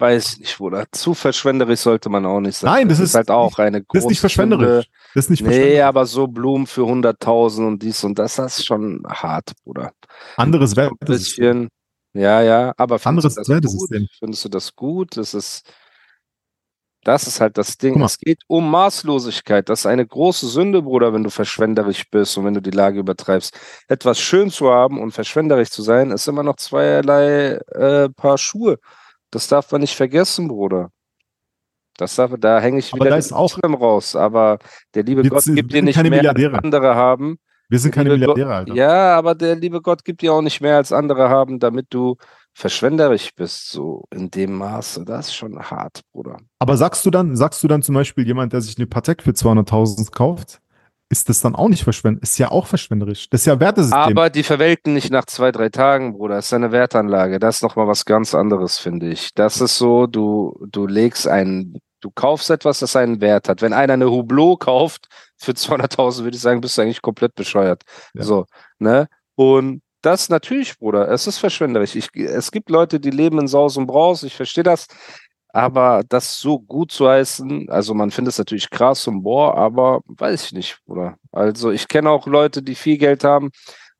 Weiß nicht, Bruder. Zu verschwenderisch sollte man auch nicht sein. Nein, das ist halt auch eine Das ist nicht verschwenderisch. Das ist nicht Nee, verschwenderisch. aber so Blumen für 100.000 und dies und das, das ist schon hart, Bruder. Anderes Ein Wert. bisschen. Ja, ja, aber findest Anderes du das gut? Findest du das gut? Das ist, das ist halt das Ding. Es geht um Maßlosigkeit. Das ist eine große Sünde, Bruder, wenn du verschwenderisch bist und wenn du die Lage übertreibst. Etwas schön zu haben und verschwenderisch zu sein, ist immer noch zweierlei äh, Paar Schuhe. Das darf man nicht vergessen, Bruder. Das darf, da hänge ich Aber wieder da ist auch- raus. Aber der liebe Gott gibt dir nicht mehr als andere haben. Wir sind keine Gott- Milliardäre, Alter. Ja, aber der liebe Gott gibt dir auch nicht mehr als andere haben, damit du verschwenderisch bist, so in dem Maße. Das ist schon hart, Bruder. Aber sagst du dann, sagst du dann zum Beispiel jemand, der sich eine Patek für 200.000 kauft, ist das dann auch nicht verschwendet? Ist ja auch verschwenderisch. Das ist ja Wertesystem. Aber die verwelken nicht nach zwei, drei Tagen, Bruder. Das ist eine Wertanlage. Das ist nochmal was ganz anderes, finde ich. Das ist so, du, du legst ein, du kaufst etwas, das einen Wert hat. Wenn einer eine Hublot kauft für 200.000, würde ich sagen, bist du eigentlich komplett bescheuert. Ja. So, ne? Und das natürlich, Bruder, es ist verschwenderisch. Ich, es gibt Leute, die leben in Saus und Braus, ich verstehe das. Aber das so gut zu heißen, also man findet es natürlich krass und boah, aber weiß ich nicht, Bruder. Also ich kenne auch Leute, die viel Geld haben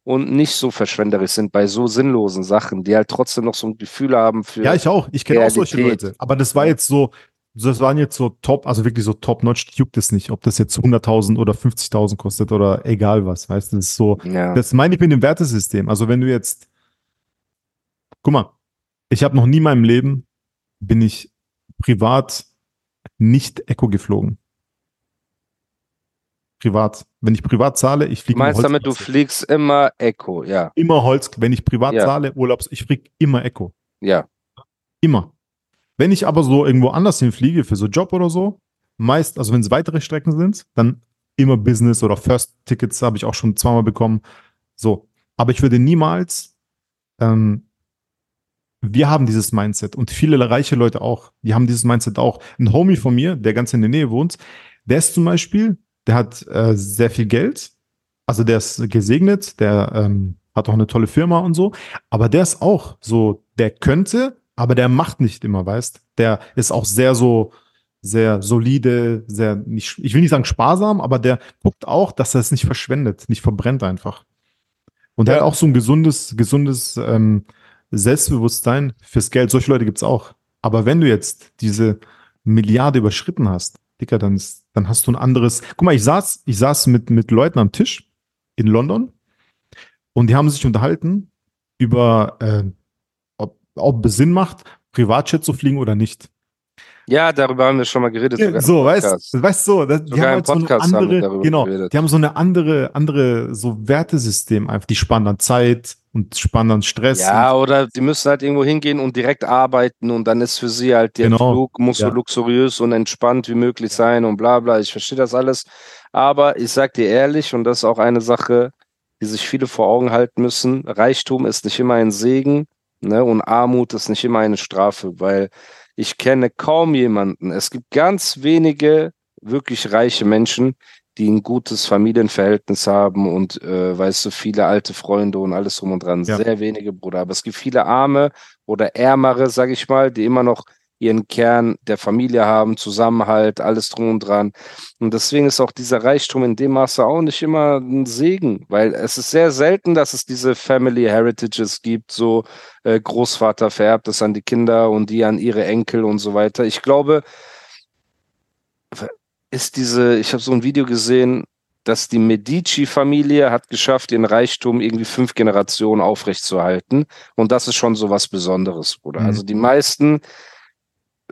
und nicht so verschwenderisch sind bei so sinnlosen Sachen, die halt trotzdem noch so ein Gefühl haben für. ja, ich auch. Ich kenne auch solche. Leute. Aber das war jetzt so, das waren jetzt so top, also wirklich so top-notch, juckt es nicht, ob das jetzt 100.000 oder 50.000 kostet oder egal was, weißt du, das ist so, ja. das meine ich mit dem Wertesystem. Also wenn du jetzt, guck mal, ich habe noch nie in meinem Leben, bin ich privat nicht Eco geflogen. Privat. Wenn ich privat zahle, ich fliege meinst damit, du fliegst immer Echo, ja, immer Holz, wenn ich privat Ja. zahle, Urlaubs, ich fliege immer Eco. ja. Immer. Wenn ich aber so irgendwo anders hinfliege, für so Job oder so, meist, also wenn es weitere Strecken sind, dann immer Business oder First Tickets habe ich auch schon zweimal bekommen. So. Aber ich würde niemals, ähm, wir haben dieses Mindset und viele reiche Leute auch, die haben dieses Mindset auch. Ein Homie von mir, der ganz in der Nähe wohnt, der ist zum Beispiel, der hat äh, sehr viel Geld, also der ist gesegnet, der ähm, hat auch eine tolle Firma und so, aber der ist auch so, der könnte, aber der macht nicht immer, weißt? Der ist auch sehr so, sehr solide, sehr nicht, ich will nicht sagen sparsam, aber der guckt auch, dass er es nicht verschwendet, nicht verbrennt einfach. Und der Ja. hat auch so ein gesundes, gesundes ähm, Selbstbewusstsein fürs Geld. Solche Leute gibt's auch. Aber wenn du jetzt diese Milliarde überschritten hast, Dicker, dann, dann hast du ein anderes. Guck mal, ich saß, ich saß mit, mit Leuten am Tisch in London und die haben sich unterhalten über, äh, ob, ob es Sinn macht, Privatjet zu fliegen oder nicht. Ja, darüber haben wir schon mal geredet. sogar im So, weißt du, weißt so, das, die haben halt so eine haben andere, genau, geredet. die haben so eine andere, andere, so Wertesystem einfach, die sparen dann Zeit und sparen dann Stress. Ja, oder die müssen halt irgendwo hingehen und direkt arbeiten und dann ist für sie halt der Genau, Flug muss so ja. luxuriös und entspannt wie möglich sein und bla bla. Ich verstehe das alles. Aber ich sag dir ehrlich, und das ist auch eine Sache, die sich viele vor Augen halten müssen, Reichtum ist nicht immer ein Segen, ne? Und Armut ist nicht immer eine Strafe, weil ich kenne kaum jemanden. Es gibt ganz wenige wirklich reiche Menschen, die ein gutes Familienverhältnis haben und äh, weißt du, viele alte Freunde und alles drum und dran. Ja. Sehr wenige, Bruder. Aber es gibt viele Arme oder Ärmere, sag ich mal, die immer noch ihren Kern der Familie haben, Zusammenhalt, alles drum und dran. Und deswegen ist auch dieser Reichtum in dem Maße auch nicht immer ein Segen, weil es ist sehr selten, dass es diese Family Heritages gibt, so äh, Großvater vererbt es an die Kinder und die an ihre Enkel und so weiter. Ich glaube, ist diese, ich habe so ein Video gesehen, dass die Medici-Familie hat geschafft, ihren Reichtum irgendwie fünf Generationen aufrechtzuerhalten. Und das ist schon so was Besonderes, Bruder. Mhm. Also die meisten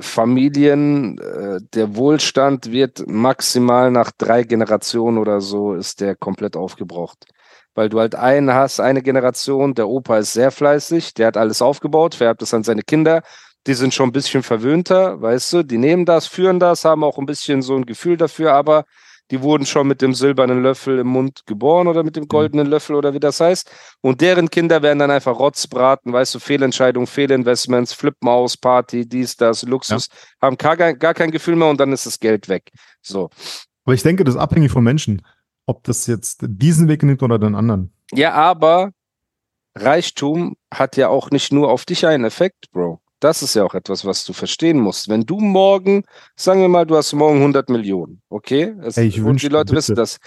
Familien, äh, der Wohlstand wird maximal nach drei Generationen oder so, ist der komplett aufgebraucht. weil du halt einen hast, eine Generation, der Opa ist sehr fleißig, der hat alles aufgebaut, vererbt es an seine Kinder, die sind schon ein bisschen verwöhnter, weißt du, die nehmen das, führen das, haben auch ein bisschen so ein Gefühl dafür, aber die wurden schon mit dem silbernen Löffel im Mund geboren oder mit dem Mhm. goldenen Löffel oder wie das heißt. Und deren Kinder werden dann einfach Rotzbraten, weißt du, Fehlentscheidungen, Fehlinvestments, Flippen aus, Party, dies, das, Luxus, haben gar, kein- gar kein Gefühl mehr und dann ist das Geld weg. So. Aber ich denke, das ist abhängig vom Menschen. Ob das jetzt diesen Weg nimmt oder den anderen. Ja, aber Reichtum hat ja auch nicht nur auf dich einen Effekt, Bro. Das ist ja auch etwas, was du verstehen musst. Wenn du morgen, sagen wir mal, du hast morgen 100 Millionen, okay? Es, Ey, ich und wünsch die Leute bitte. wissen das.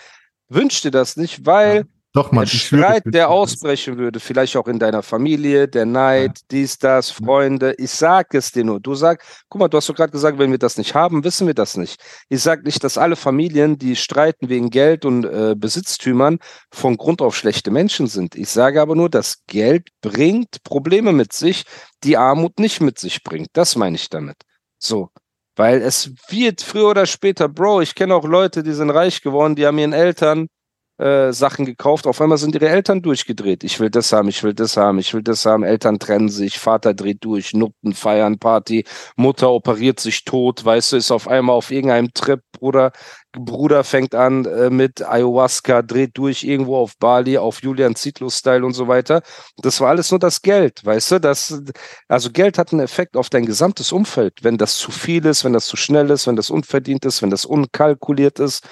Wünsch dir das nicht, weil Doch, Mann, der Streit, der ausbrechen würde, vielleicht auch in deiner Familie, der Neid, dies, das, Freunde. Ich sag es dir nur. Du sagst, guck mal, du hast doch gerade gesagt, wenn wir das nicht haben, wissen wir das nicht. Ich sag nicht, dass alle Familien, die streiten wegen Geld und äh, Besitztümern, von Grund auf schlechte Menschen sind. Ich sage aber nur, dass Geld bringt Probleme mit sich, die Armut nicht mit sich bringt. Das meine ich damit. So. Weil es wird früher oder später, Bro, ich kenne auch Leute, die sind reich geworden, die haben ihren Eltern äh, Sachen gekauft. Auf einmal sind ihre Eltern durchgedreht. Ich will das haben, ich will das haben, ich will das haben. Eltern trennen sich, Vater dreht durch, Nutten, feiern, Party, Mutter operiert sich tot, weißt du, ist auf einmal auf irgendeinem Trip, Bruder, Bruder fängt an äh, mit Ayahuasca, dreht durch irgendwo auf Bali, auf Julian Zietlow-Style und so weiter. Das war alles nur das Geld, weißt du? Das, also Geld hat einen Effekt auf dein gesamtes Umfeld. Wenn das zu viel ist, wenn das zu schnell ist, wenn das unverdient ist, wenn das unkalkuliert ist.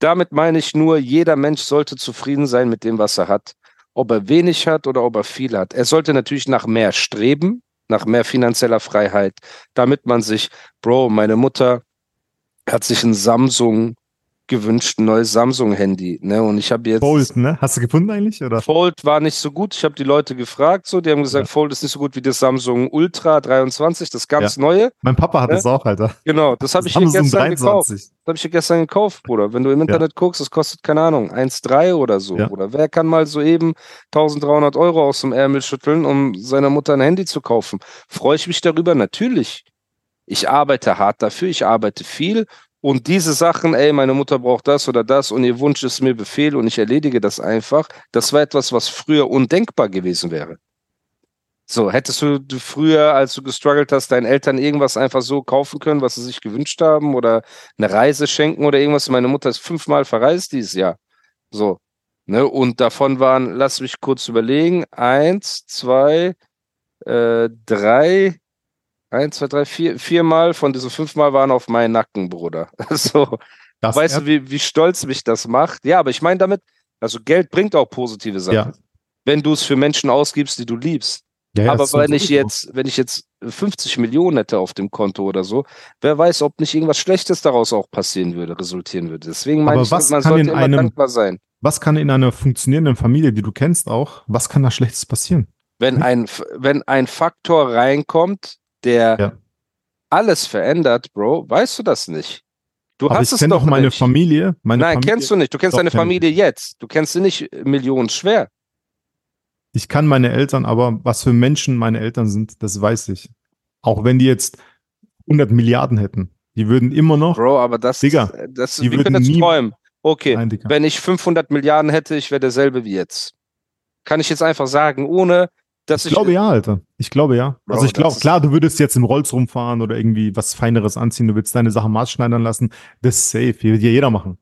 Damit meine ich nur, jeder Mensch sollte zufrieden sein mit dem, was er hat. Ob er wenig hat oder ob er viel hat. Er sollte natürlich nach mehr streben, nach mehr finanzieller Freiheit, damit man sich, Bro, meine Mutter hat sich ein Samsung gewünscht, ein neues Samsung-Handy. Ne? Und ich habe jetzt. Fold, ne? Hast du gefunden eigentlich? Oder? Fold war nicht so gut. Ich habe die Leute gefragt, so, die haben gesagt, Ja. Fold ist nicht so gut wie das Samsung Ultra 23, das ganz neue. Mein Papa hat Ja? das auch, Alter. Genau, das habe ich hier gestern gekauft. 23. Das habe ich dir gestern gekauft, Bruder. Wenn du im Internet guckst, das kostet, keine Ahnung, 1,3 oder so, Ja. Bruder. Wer kann mal so eben 1300 Euro aus dem Ärmel schütteln, um seiner Mutter ein Handy zu kaufen? Freue ich mich darüber? Natürlich. Ich arbeite hart dafür, ich arbeite viel und diese Sachen, ey, meine Mutter braucht das oder das und ihr Wunsch ist mir Befehl und ich erledige das einfach, das war etwas, was früher undenkbar gewesen wäre. So, hättest du früher, als du gestruggelt hast, deinen Eltern irgendwas einfach so kaufen können, was sie sich gewünscht haben oder eine Reise schenken oder irgendwas? Meine Mutter ist fünfmal verreist dieses Jahr. So. Ne? Und davon waren, lass mich kurz überlegen, eins, zwei, äh, drei, eins, zwei, drei, vier, viermal von diesen fünfmal waren auf meinen Nacken, Bruder. So. Das weißt du, wie, wie stolz mich das macht? Ja, aber ich meine damit, also Geld bringt auch positive Sachen. Ja. Wenn du es für Menschen ausgibst, die du liebst. Ja, ja, Aber wenn ich jetzt, wenn ich jetzt 50 Millionen hätte auf dem Konto oder so, wer weiß, ob nicht irgendwas Schlechtes daraus auch passieren würde, resultieren würde. Deswegen meine Aber ich, was man kann sollte in immer einem- dankbar sein. Was kann in einer funktionierenden Familie, die du kennst auch, was kann da Schlechtes passieren? Wenn Hm? ein, wenn ein Faktor reinkommt, der Ja. alles verändert, Bro, weißt du das nicht. Du Aber hast ich es doch meine nicht. Familie. Meine Nein, Familie, kennst du nicht. Du kennst deine. Familie jetzt. Du kennst sie nicht Millionen schwer. Ich kann meine Eltern, aber was für Menschen meine Eltern sind, das weiß ich. Auch wenn die jetzt 100 Milliarden hätten, die würden immer noch. Bro, aber das, Digga, das die wir würden können jetzt nie- träumen. Okay, Nein, wenn ich 500 Milliarden hätte, ich wäre derselbe wie jetzt. Kann ich jetzt einfach sagen, ohne dass Ich ich. glaube ja, Alter. Ich glaube ja. Bro, also ich glaube, klar, du würdest jetzt im Rolls rumfahren oder irgendwie was Feineres anziehen, du würdest deine Sachen maßschneidern lassen. Das ist safe, wird ja jeder machen.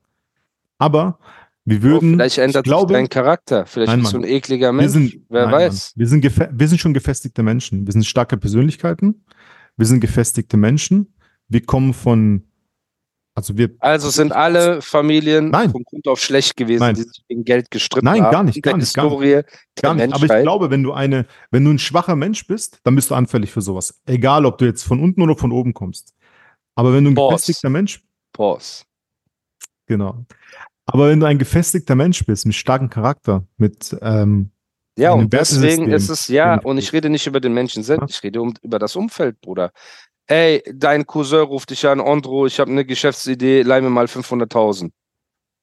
Aber wir würden, vielleicht ändert ich glaube, sich dein Charakter. Vielleicht Nein, bist du ein ekliger Mensch. sind, Wer nein, weiß. Mann. wir sind, wir sind schon gefestigte Menschen. Wir sind starke Persönlichkeiten. Wir sind gefestigte Menschen. Wir kommen von, also wir, Also sind alle Familien Nein. von Grund auf schlecht gewesen, Nein. die sich gegen Geld gestritten Nein, haben. gar nicht, gar nicht, gar nicht. Gar nicht. Aber ich glaube, wenn du eine, wenn du ein schwacher Mensch bist, dann bist du anfällig für sowas. Egal, ob du jetzt von unten oder von oben kommst. Aber wenn du ein Boss. gefestigter Mensch, Pause. genau. Aber wenn du ein gefestigter Mensch bist, mit starkem Charakter, mit, ähm, Ja, und deswegen ist es, ja, und ich rede nicht über den Menschen selbst, ich rede um, über das Umfeld, Bruder. Ey, dein Cousin ruft dich an, Andro, ich habe eine Geschäftsidee, leih mir mal 500.000.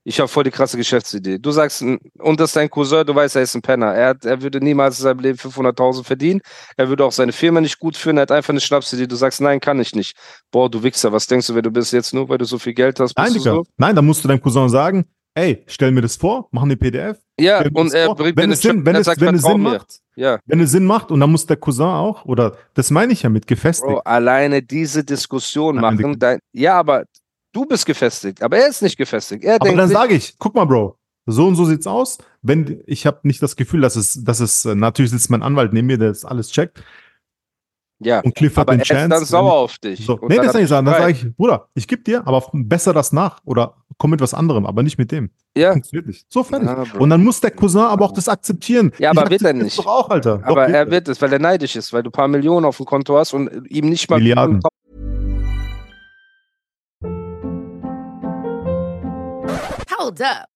Ich habe voll die krasse Geschäftsidee. Du sagst, und das ist dein Cousin, du weißt, er ist ein Penner. Er, hat, er würde niemals in seinem Leben 500.000 verdienen. Er würde auch seine Firma nicht gut führen. Er hat einfach eine Schnapsidee. Du sagst, nein, kann ich nicht. Boah, du Wichser, was denkst du, wer du bist jetzt nur, weil du so viel Geld hast? nein, Digga. so? Nein, da musst du deinem Cousin sagen, ey, stell mir das vor, mach eine PDF, Ja, Wenn und er bringt wenn es Sinn, wenn es, wenn es Sinn macht, Ja. wenn es Sinn macht und dann muss der Cousin auch, oder das meine ich ja mit gefestigt. Bro, alleine diese Diskussion Nein, machen, dein, ja, aber du bist gefestigt, aber er ist nicht gefestigt. Er Aber dann sage ich, guck mal, Bro, so und so sieht's aus. Wenn ich habe nicht das Gefühl, dass es, dass es äh, natürlich sitzt mein Anwalt neben mir, der das alles checkt ja, und Cliff hat aber den er ist Chance. dann sauer auf dich. So. Nee, das ich er sagen. Dann sage ich, Bruder, ich gebe dir, aber besser das nach oder komm mit was anderem, aber nicht mit dem. Ja, Funktioniert nicht. So fertig. Ja, und dann muss der Cousin aber auch das akzeptieren. Ja, aber Ich wird er nicht. Doch auch, Alter. Doch, aber er wird es, weil er neidisch ist, weil du ein paar Millionen auf dem Konto hast und ihm nicht mal Milliarden. Hold up.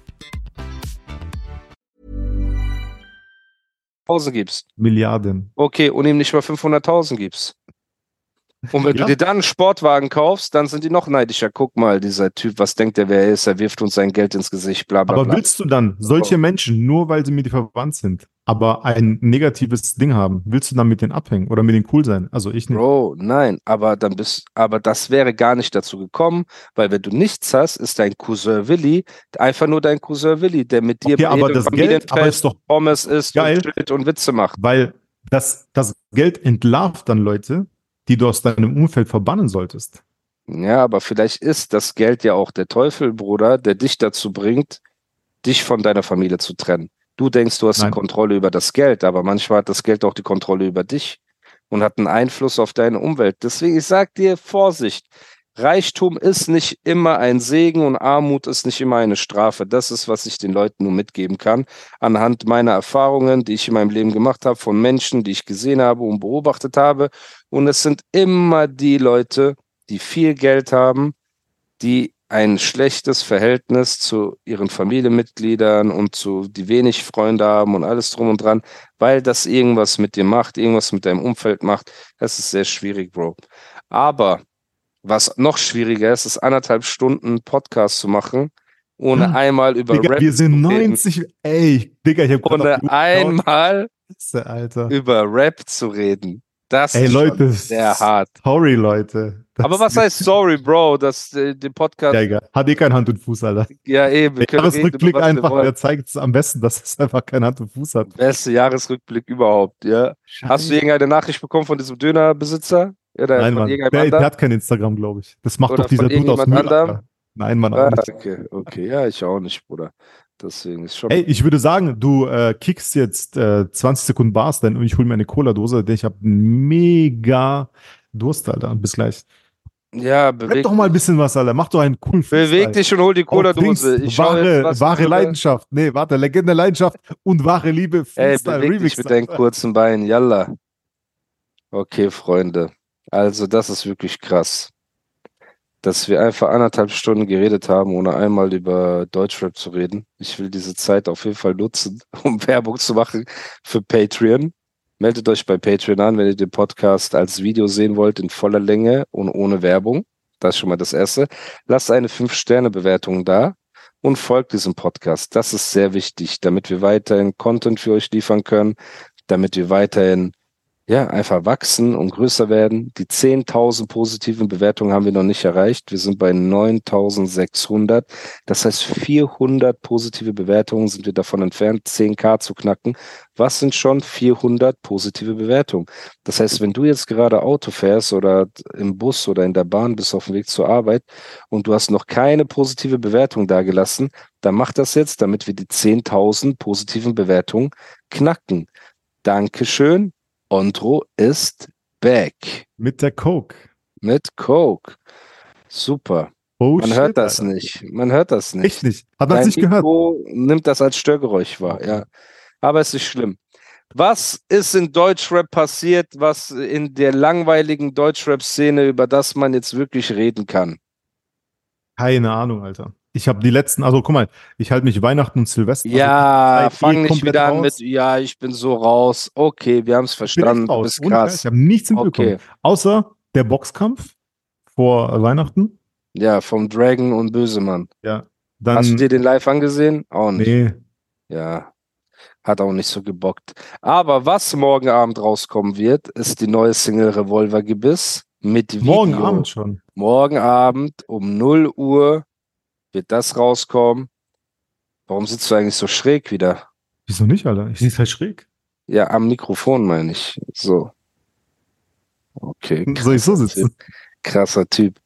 1000 gibst. Milliarden. Okay, und ihm nicht mal 500.000 gibst. Und wenn Ja. du dir dann einen Sportwagen kaufst, dann sind die noch neidischer. Guck mal, dieser Typ, was denkt er, wer er ist? Er wirft uns sein Geld ins Gesicht, bla bla Aber bla. willst du dann solche Menschen, nur weil sie mit dir verwandt sind, aber ein negatives Ding haben, willst du dann mit denen abhängen oder mit denen cool sein? Also ich nicht. Bro, nein, aber dann bist, aber das wäre gar nicht dazu gekommen, weil wenn du nichts hast, ist dein Cousin Willi einfach nur dein Cousin Willi, der mit dir Okay, aber das Geld, aber ist doch Pommes isst geil. und und Witze macht. Weil das, das Geld entlarvt dann Leute, die du aus deinem Umfeld verbannen solltest. Ja, aber vielleicht ist das Geld ja auch der Teufel, Bruder, der dich dazu bringt, dich von deiner Familie zu trennen. Du denkst, du hast Nein. die Kontrolle über das Geld, aber manchmal hat das Geld auch die Kontrolle über dich und hat einen Einfluss auf deine Umwelt. Deswegen, ich sag dir, Vorsicht. Reichtum ist nicht immer ein Segen und Armut ist nicht immer eine Strafe. Das ist, was ich den Leuten nur mitgeben kann. Anhand meiner Erfahrungen, die ich in meinem Leben gemacht habe, von Menschen, die ich gesehen habe und beobachtet habe. Und es sind immer die Leute, die viel Geld haben, die ein schlechtes Verhältnis zu ihren Familienmitgliedern und zu die wenig Freunde haben und alles drum und dran, weil das irgendwas mit dir macht, irgendwas mit deinem Umfeld macht. Das ist sehr schwierig, Bro. Aber was noch schwieriger ist, ist anderthalb Stunden Podcast zu machen, ohne Ja. einmal über Digga, Rap wir sind zu reden. 90, ey, Digga, ich hab Ohne einmal Alter. über Rap zu reden. Das Ey, ist Leute, sehr hart. sorry, Leute. Das Aber was heißt sorry, Bro, dass äh, der Podcast Ja, egal. Hat eh kein Hand und Fuß, Alter. ja eben, Der reden, Jahresrückblick wir einfach, der zeigt es am besten, dass es einfach kein Hand und Fuß hat. Beste Jahresrückblick überhaupt, ja. Hast du irgendeine Nachricht bekommen von diesem Dönerbesitzer? Oder Nein, Mann. Der, der hat kein Instagram, glaube ich. Das macht Oder doch dieser Dude aus? Alter. Nein, Mann, auch Ah, nicht. okay, okay, ja, ich auch nicht, Bruder. Deswegen ist schon. Ey, ich würde sagen, du äh, kickst jetzt äh, 20 Sekunden Bars denn und ich hole mir eine Cola-Dose, denn ich habe mega Durst, Alter. Bis gleich. ja, beweg, doch mal ein bisschen was, Alter. Mach doch einen coolen beweg Freestyle. dich und hol die Cola-Dose. Wahre, wahre Leidenschaft. Nee, warte, Legende Leidenschaft und wahre Liebe. Ey, beweg Remix. dich mit deinen Alter. kurzen Beinen, yalla. Okay, Freunde. Also, das ist wirklich krass. Dass wir einfach anderthalb Stunden geredet haben, ohne einmal über Deutschrap zu reden. Ich will diese Zeit auf jeden Fall nutzen, um Werbung zu machen für Patreon. Meldet euch bei Patreon an, wenn ihr den Podcast als Video sehen wollt, in voller Länge und ohne Werbung. Das ist schon mal das Erste. Lasst eine 5-Sterne-Bewertung da und folgt diesem Podcast. Das ist sehr wichtig, damit wir weiterhin Content für euch liefern können, damit wir weiterhin ja, einfach wachsen und größer werden. Die 10.000 positiven Bewertungen haben wir noch nicht erreicht. Wir sind bei 9.600. Das heißt, 400 positive Bewertungen sind wir davon entfernt, 10k zu knacken. Was sind schon 400 positive Bewertungen? Das heißt, wenn du jetzt gerade Auto fährst oder im Bus oder in der Bahn bist auf dem Weg zur Arbeit und du hast noch keine positive Bewertung dagelassen, dann mach das jetzt, damit wir die 10.000 positiven Bewertungen knacken. Dankeschön. Ondro ist back Mit der Coke. mit Coke. Super. Oh, Man shit, hört das Alter. nicht. Man hört das nicht. Echt nicht. Hat man Dein nicht gehört. Mikro nimmt das als Störgeräusch wahr, ja. Aber es ist schlimm. Was ist in Deutschrap passiert, was in der langweiligen Deutschrap-Szene, über das man jetzt wirklich reden kann? Keine Ahnung, Alter. Ich habe die letzten, also guck mal, ich halte mich Weihnachten und Silvester. Ja, also fang eh nicht wieder an raus. mit, ja, ich bin so raus. Okay, wir haben es Ich verstanden. Du raus. krass. Ich habe nichts mitbekommen. Okay. Außer der Boxkampf vor Weihnachten. Ja, vom Dragon und Bösemann. Ja. Dann, Hast du dir den live angesehen? Auch nicht. nee, Ja, hat auch nicht so gebockt. Aber was morgen Abend rauskommen wird, ist die neue Single Revolver Gebiss mit Video. morgen Abend schon. Morgen Abend um 0 Uhr wird das rauskommen. Warum sitzt du eigentlich so schräg wieder? Wieso nicht, Alter? Ich sehe halt schräg. Ja, am Mikrofon meine ich. So. Okay. Soll ich so sitzen? Typ. Krasser Typ.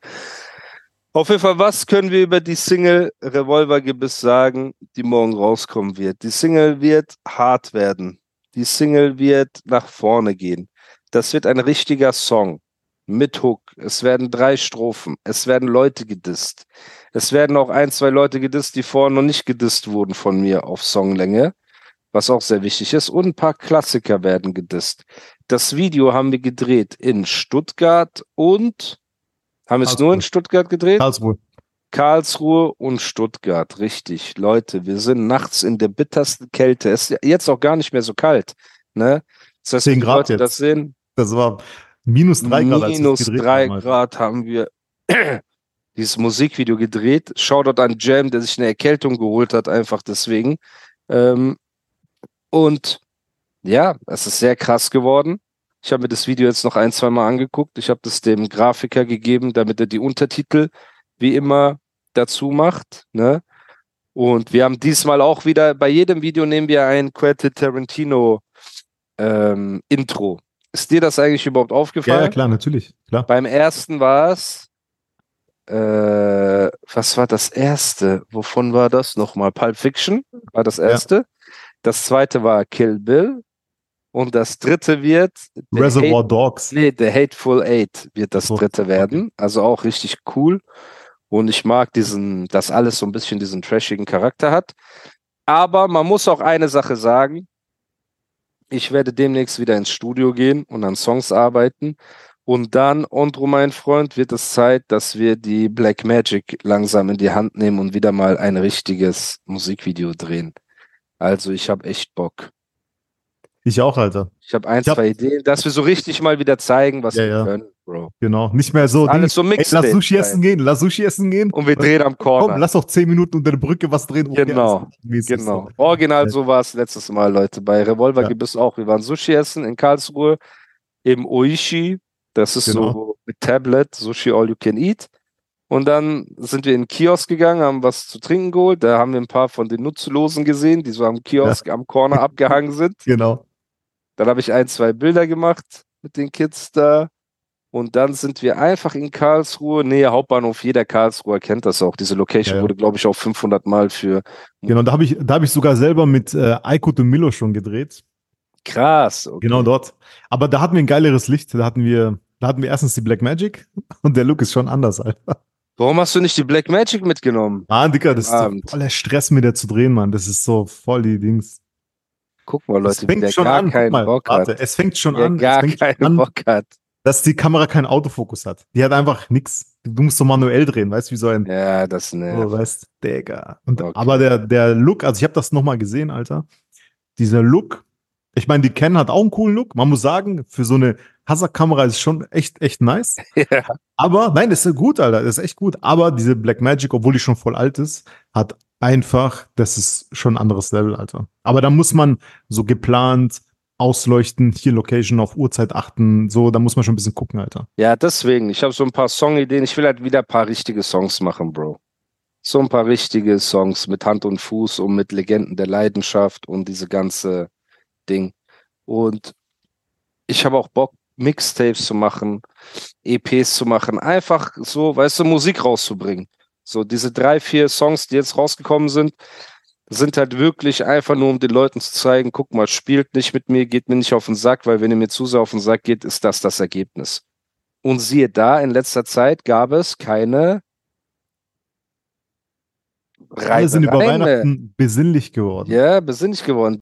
Auf jeden Fall, was können wir über die Single Revolver Gebiss sagen, die morgen rauskommen wird? Die Single wird hart werden. Die Single wird nach vorne gehen. Das wird ein richtiger Song mit Hook. Es werden drei Strophen. Es werden Leute gedisst. Es werden auch ein, zwei Leute gedisst, die vorher noch nicht gedisst wurden von mir auf Songlänge, was auch sehr wichtig ist. Und ein paar Klassiker werden gedisst. Das Video haben wir gedreht in Stuttgart und haben wir es nur in. Stuttgart gedreht? Karlsruhe. Karlsruhe und Stuttgart, richtig. Leute, wir sind nachts in der bittersten Kälte. Es ist jetzt auch gar nicht mehr so kalt. Ne? Das heißt, 10 wenn die Grad Leute jetzt. das sehen, Das war minus drei Grad, als wir minus es gedreht drei haben. Alter. Grad haben wir dieses Musikvideo gedreht. Shoutout an Jam, der sich eine Erkältung geholt hat, einfach deswegen. Ähm, und ja, es ist sehr krass geworden. Ich habe mir das Video jetzt noch ein, zwei Mal angeguckt. Ich habe das dem Grafiker gegeben, damit er die Untertitel wie immer dazu macht. Ne? Und wir haben diesmal auch wieder, bei jedem Video nehmen wir ein Quentin Tarantino ähm, Intro. Ist dir das eigentlich überhaupt Ja, aufgefallen? ja, klar, natürlich. Klar. Beim ersten war es, äh, was war das erste? Wovon war das nochmal? Pulp Fiction war das erste. Das zweite war Kill Bill. Und das dritte wird Reservoir Hate, Dogs. nee, The Hateful Eight wird das dritte werden. Also auch richtig cool. Und ich mag diesen, dass alles so ein bisschen diesen trashigen Charakter hat. Aber man muss auch eine Sache sagen. Ich werde demnächst wieder ins Studio gehen und an Songs arbeiten. Und dann, Andro, mein Freund, wird es Zeit, dass wir die Black Magic langsam in die Hand nehmen und wieder mal ein richtiges Musikvideo drehen. Also ich habe echt Bock. Ich auch, Alter. Ich habe ein, Ich hab- zwei Ideen, dass wir so richtig mal wieder zeigen, was Ja, wir ja. können, Bro. Genau. Nicht mehr so. Alles so Mixtape lass Sushi essen gehen, lass Sushi essen gehen. Und wir drehen am Komm, Corner. lass doch 10 Minuten unter der Brücke was drehen. Genau, Genau. Original Ja. so war es letztes Mal, Leute. Bei Revolver Ja. gibt es auch. Wir waren Sushi essen in Karlsruhe im Oishi. Das ist Genau. so mit Tablet, Sushi All You Can Eat. Und dann sind wir in den Kiosk gegangen, haben was zu trinken geholt. Da haben wir ein paar von den Nutzlosen gesehen, die so am Kiosk, am Corner abgehangen sind. Genau. Dann habe ich ein, zwei Bilder gemacht mit den Kids da. Und dann sind wir einfach in Karlsruhe, Nähe Hauptbahnhof. Jeder Karlsruher kennt das auch. Diese Location Ja, ja. wurde, glaube ich, auch 500 Mal für Genau, da habe ich, da ich sogar selber mit äh, Aykut und Milo schon gedreht. krass. Okay. Genau dort. Aber da hatten wir ein geileres Licht. Da hatten wir, da hatten wir erstens die Black Magic und der Look ist schon anders, Alter. Warum hast du nicht die Black Magic mitgenommen? Ah, Dicker, das ist Abend. so voller Stress, mit der zu drehen, Mann. Das ist so voll die Dings. Guck mal, Es Leute, fängt der schon an. Mal, Bock warte, hat. es fängt schon Der an. gar es fängt an, Bock hat. dass die Kamera keinen Autofokus hat. Die hat einfach nix. Du musst so manuell drehen, weißt du, wie so ein, Ja, das so, nervt. weißt, Digga. Und, Okay. Aber der, der Look, also ich habe das nochmal gesehen, Alter. Dieser Look, ich meine, die Ken hat auch einen coolen Look. Man muss sagen, für so eine Hasselkamera ist es schon echt, echt nice. Ja. Aber nein, das ist gut, Alter. Das ist echt gut. Aber diese Black Magic, obwohl die schon voll alt ist, hat einfach, das ist schon ein anderes Level, Alter. Aber da muss man so geplant ausleuchten, hier Location auf Uhrzeit achten, so, da muss man schon ein bisschen gucken, Alter. Ja, deswegen. Ich habe so ein paar Songideen. Ich will halt wieder ein paar richtige Songs machen, Bro. So ein paar richtige Songs mit Hand und Fuß und mit Legenden der Leidenschaft und diese ganze Ding. Und ich habe auch Bock, Mixtapes zu machen, EPs zu machen, einfach so, weißt du, Musik rauszubringen. So diese drei, vier Songs, die jetzt rausgekommen sind, sind halt wirklich einfach nur, um den Leuten zu zeigen, guck mal, spielt nicht mit mir, geht mir nicht auf den Sack, weil wenn ihr mir zu sehr auf den Sack geht, ist das das Ergebnis. Und siehe da, in letzter Zeit gab es keine Alle sind über. Weihnachten besinnlich geworden. Ja, besinnlich geworden.